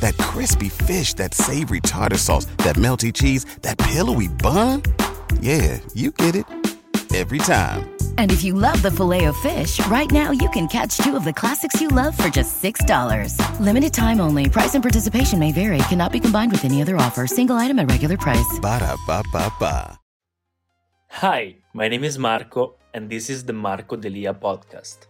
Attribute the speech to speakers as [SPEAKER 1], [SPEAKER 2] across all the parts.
[SPEAKER 1] That crispy fish, that savory tartar sauce, that melty cheese, that pillowy bun. Yeah, you get it every time.
[SPEAKER 2] And if you love the Filet-O-Fish, right now you can catch two of the classics you love for just $6. Limited time only. Price and participation may vary. Cannot be combined with any other offer. Single item at regular price.
[SPEAKER 1] Ba da ba ba ba.
[SPEAKER 3] Hi, my name is Marco, and this is the Marco Delia podcast.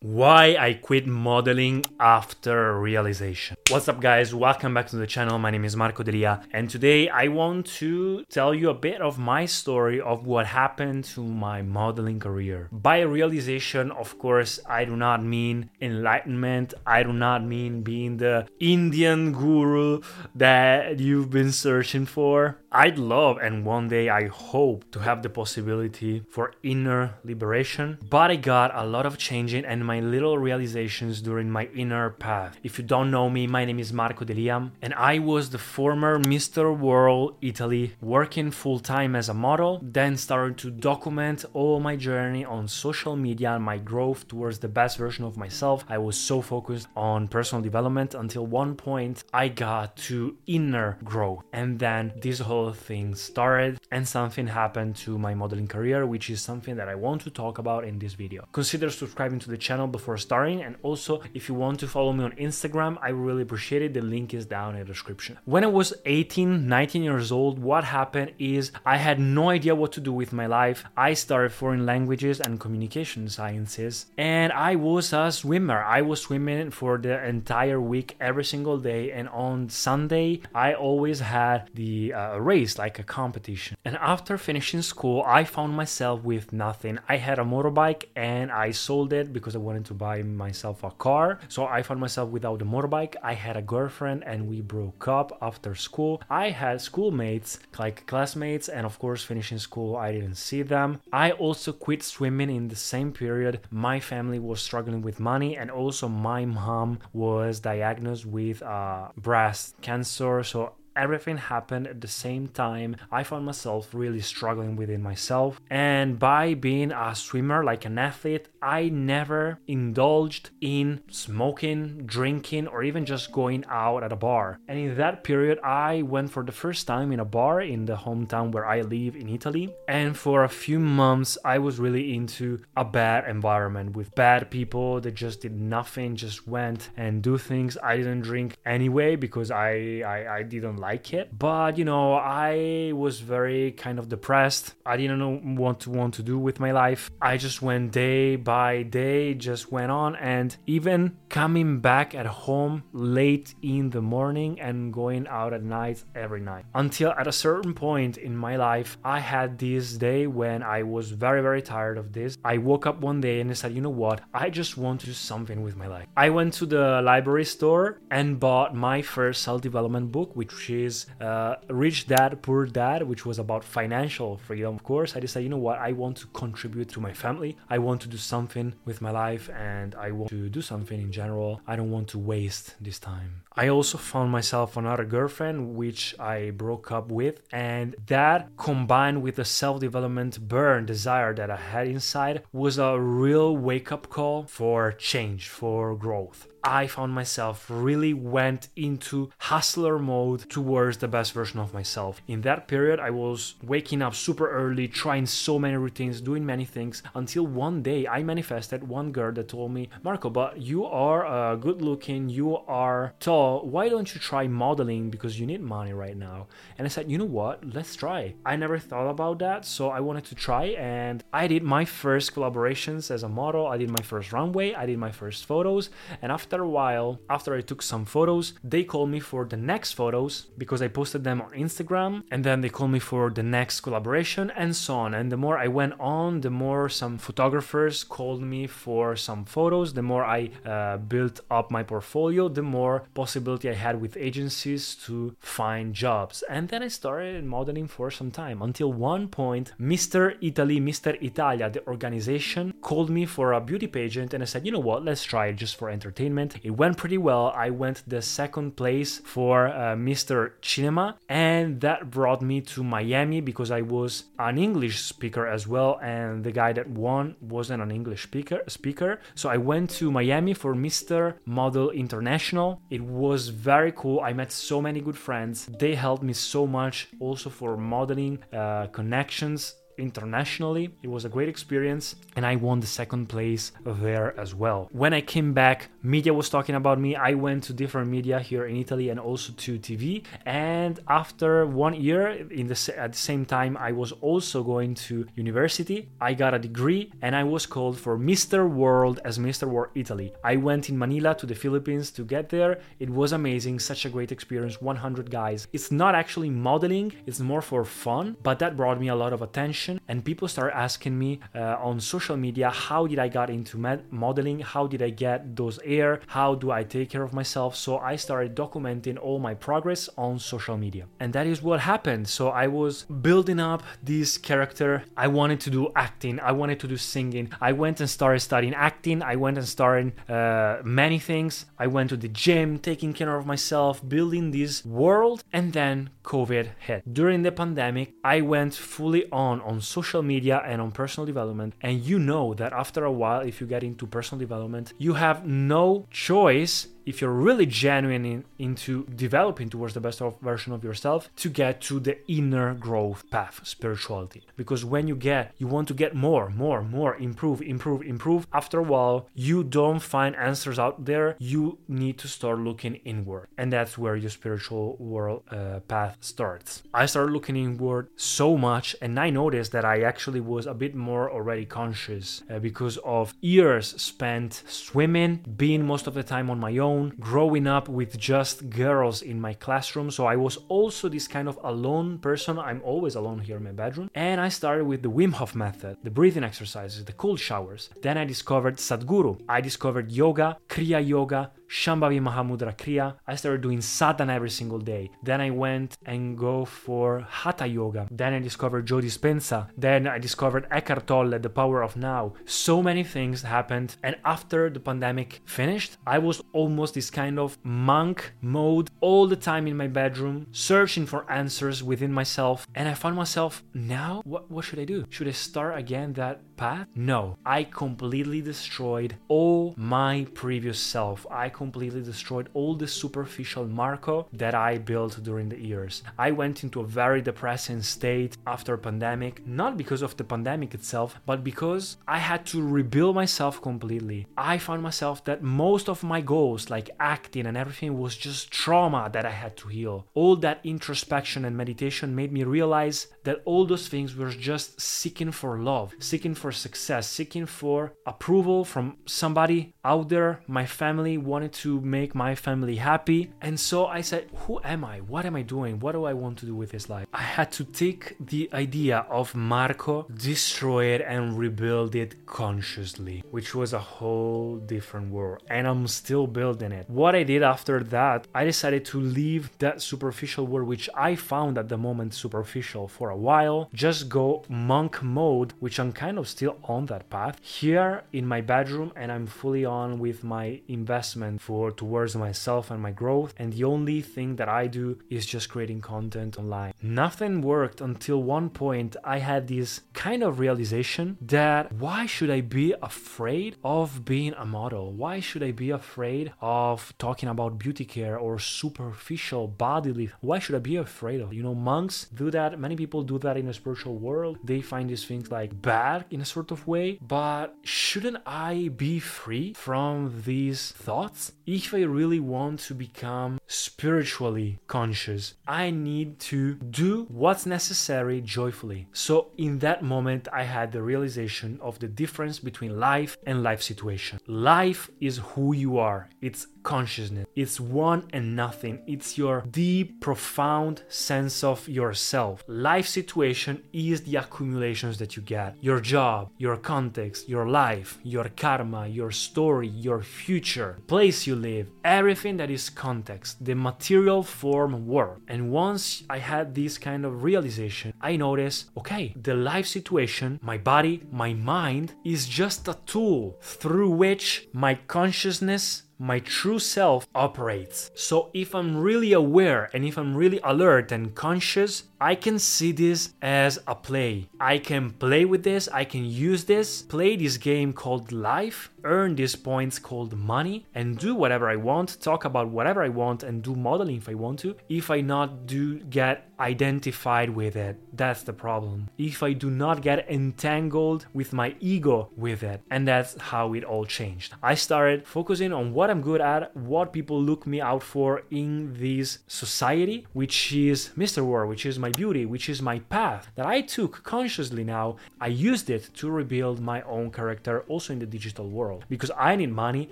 [SPEAKER 3] Why I quit modeling after realization. What's up, guys? Welcome back to the channel. My name is Marco Delia, and today I want to tell you a bit of my story of what happened to my modeling career. By realization, of course, I do not mean enlightenment, I do not mean being the Indian guru that you've been searching for. I'd love and one day I hope to have the possibility for inner liberation, but I got a lot of changing and my little realizations during my inner path. If you don't know me, my name is Marco Delia, and I was the former Mr. World Italy, working full time as a model, then started to document all my journey on social media and my growth towards the best version of myself. I was so focused on personal development until one point I got to inner growth and then this whole thing started and something happened to my modeling career, which is something that I want to talk about in this video. Consider subscribing to the channel before starting, and also if you want to follow me on Instagram, I really appreciate it. The link is down in the description. When I was 18, 19 years old, what happened is I had no idea what to do with my life. I started foreign languages and communication sciences, and I was a swimmer. I was swimming for the entire week, every single day, and on Sunday, I always had the uh, race, like a competition. And after finishing school, I found myself with nothing. I had a motorbike and I sold it because I wanted to buy myself a car. So I found myself without a motorbike. I had a girlfriend and we broke up after school. I had schoolmates, like classmates, and of course, finishing school, I didn't see them. I also quit swimming in the same period. My family was struggling with money, and also my mom was diagnosed with uh, breast cancer. So everything happened at the same time. I found myself really struggling within myself. And by being a swimmer, like an athlete, I never indulged in smoking, drinking, or even just going out at a bar. And in that period, I went for the first time in a bar in the hometown where I live in Italy. And for a few months, I was really into a bad environment with bad people that just did nothing, just went and do things. I didn't drink anyway because I, I, I didn't like it. But you know, I was very kind of depressed. I didn't know what to want to do with my life. I just went day by day, just went on, and even coming back at home late in the morning and going out at night every night. Until at a certain point in my life, I had this day when I was very, very tired of this. I woke up one day and I said, you know what? I just want to do something with my life. I went to the library store and bought my first self development book, which is uh, Rich Dad, Poor Dad, which was about financial freedom. Of course, I decided, you know what? I want to contribute to my family. I want to do something with my life and I want to do something in general. I don't want to waste this time. I also found myself another girlfriend, which I broke up with, and that combined with the self development burn desire that I had inside was a real wake up call for change, for growth. I found myself really went into hustler mode towards the best version of myself. In that period, I was waking up super early, trying so many routines, doing many things until one day I manifested one girl that told me, Marco, but you are uh, good looking, you are tall, why don't you try modeling because you need money right now? And I said, you know what, let's try. I never thought about that, so I wanted to try and I did my first collaborations as a model, I did my first runway, I did my first photos, and after after a while, after I took some photos, they called me for the next photos because I posted them on Instagram, and then they called me for the next collaboration, and so on. And the more I went on, the more some photographers called me for some photos, the more I uh, built up my portfolio, the more possibility I had with agencies to find jobs. And then I started modeling for some time until one point, Mr. Italy, Mr. Italia, the organization, called me for a beauty pageant, and I said, you know what, let's try it just for entertainment. It went pretty well. I went the second place for uh, Mr. Cinema, and that brought me to Miami because I was an English speaker as well, and the guy that won wasn't an English speaker. Speaker, so I went to Miami for Mr. Model International. It was very cool. I met so many good friends. They helped me so much also for modeling uh, connections internationally. It was a great experience, and I won the second place there as well. When I came back, media was talking about me. I went to different media here in Italy and also to TV. And after one year, in the at the same time, I was also going to university. I got a degree, and I was called for Mr. World as Mr. World Italy. I went in Manila to the Philippines to get there. It was amazing, such a great experience. 100 guys. It's not actually modeling; it's more for fun, but that brought me a lot of attention and people start asking me uh, on social media how did i got into modeling? How did i get those air? How do i take care of myself? So i started documenting all my progress on social media. And that is what happened. So i was building up this character. I wanted to do acting. I wanted to do singing. I went and started studying acting. I went and started uh, many things. I went to the gym taking care of myself building this world. And then covid hit. During the pandemic i went fully on on social media and on personal development. And you know that after a while, if you get into personal development, you have no choice if you're really genuine in, into developing towards the best of version of yourself to get to the inner growth path spirituality. Because when you get you want to get more more more improve improve improve after a while you don't find answers out there. You need to start looking inward. And that's where your spiritual world uh, path starts. I started looking inward so much and i noticed that i actually was a bit more already conscious uh, because of years spent swimming being most of the time on my own alone, growing up with just girls in my classroom. So I was also this kind of alone person. I'm always alone here in my bedroom. And I started with the Wim Hof method, the breathing exercises, the cold showers. Then I discovered Sadhguru. I discovered yoga, Kriya Yoga, Shambhavi Mahamudra Kriya. I started doing sadhana every single day. Then I went and go for Hatha Yoga. Then I discovered Joe Dispenza. Then I discovered Eckhart Tolle, The Power of Now. So many things happened. And after the pandemic finished, I was almost this kind of monk mode all the time in my bedroom, searching for answers within myself. And I found myself now, what, what should I do? Should I start again that path? No, I completely destroyed all my previous self. I completely destroyed all the superficial Marco that I built during the years. I went into a very depressing state after pandemic, not because of the pandemic itself, but because I had to rebuild myself completely. I found myself that most of my goals, like acting and everything, was just trauma that I had to heal. All that introspection and meditation made me realize that all those things were just seeking for love, seeking for success, seeking for approval from somebody out there. My family wanted to make my family happy. And so I said, Who am I? What am I doing? What do I want to do with this life? I had to take the idea of Marco, destroy it, and rebuild it consciously, which was a whole different world. And I'm still building it. What I did after that, I decided to leave that superficial world, which I found at the moment superficial for a while, just go monk mode, which I'm kind of still on that path here in my bedroom, and I'm fully on with my investment for towards myself and my growth. And the only thing that I do is just creating content online. Nothing worked until one point I had this kind of realization that why should I be afraid of being a model? Why should I be afraid of talking about beauty care or superficial bodily? Why should I be afraid of? You know, monks do that. Many people do that in the spiritual world. They find these things like bad in a sort of way. But shouldn't I be free from these thoughts? If I really want to become spiritually conscious. I need to do what's necessary joyfully. So, in that moment, I had the realization of the difference between life and life situation. Life is who you are, it's consciousness, it's one and nothing, it's your deep, profound sense of yourself. Life situation is the accumulations that you get your job, your context, your life, your karma, your story, your future, place you live, everything that is context, the material form world. And once I had this kind of realization, I noticed okay, the life situation, my body, my mind is just a tool through which my consciousness my true self operates. So if I'm really aware and if I'm really alert and conscious, I can see this as a play. I can play with this, I can use this, play this game called life, earn these points called money, and do whatever I want, talk about whatever I want, and do modeling if I want to. If I not do get identified with it, that's the problem. If I do not get entangled with my ego with it, and that's how it all changed. I started focusing on what I'm good at, what people look me out for in this society, which is Mr. World, which is my my beauty, which is my path that I took consciously now. I used it to rebuild my own character also in the digital world because I need money.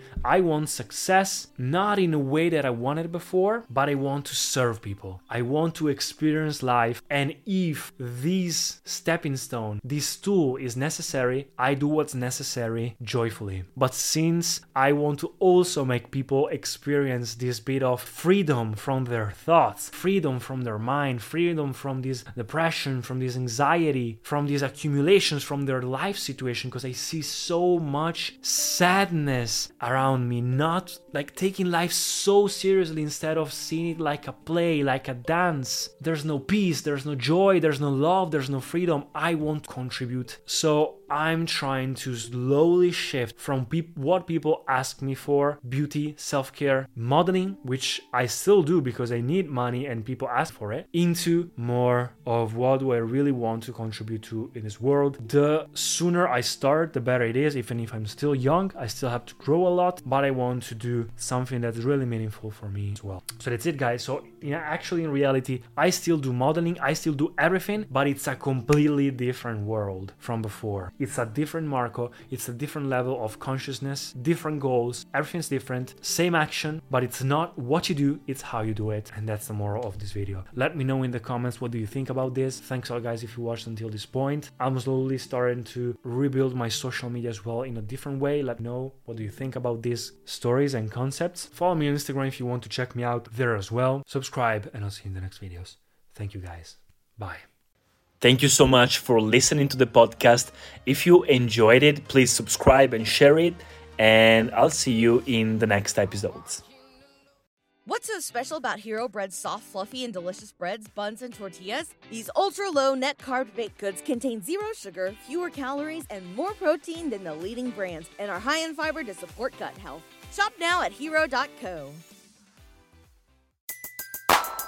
[SPEAKER 3] I want success, not in a way that I wanted before, but I want to serve people. I want to experience life. And if this stepping stone, this tool is necessary, I do what's necessary joyfully. But since I want to also make people experience this bit of freedom from their thoughts, freedom from their mind, freedom from from this depression, from this anxiety, from these accumulations from their life situation because I see so much sadness around me, not like taking life so seriously instead of seeing it like a play, like a dance. There's no peace, there's no joy, there's no love, there's no freedom. I won't contribute. So I'm trying to slowly shift from pe- what people ask me for beauty, self care, modeling, which I still do because I need money and people ask for it, into more of what do I really want to contribute to in this world. The sooner I start, the better it is. Even if I'm still young, I still have to grow a lot, but I want to do something that's really meaningful for me as well. So that's it, guys. So, actually, in reality, I still do modeling, I still do everything, but it's a completely different world from before. It's a different Marco, it's a different level of consciousness, different goals, everything's different, same action, but it's not what you do, it's how you do it. And that's the moral of this video. Let me know in the comments what do you think about this. Thanks all guys if you watched until this point. I'm slowly starting to rebuild my social media as well in a different way. Let me know what do you think about these stories and concepts. Follow me on Instagram if you want to check me out there as well. Subscribe and I'll see you in the next videos. Thank you guys. Bye. Thank you so much for listening to the podcast. If you enjoyed it, please subscribe and share it. And I'll see you in the next episodes.
[SPEAKER 4] What's so special about Hero Bread's soft, fluffy, and delicious breads, buns, and tortillas? These ultra low net carb baked goods contain zero sugar, fewer calories, and more protein than the leading brands, and are high in fiber to support gut health. Shop now at hero.co.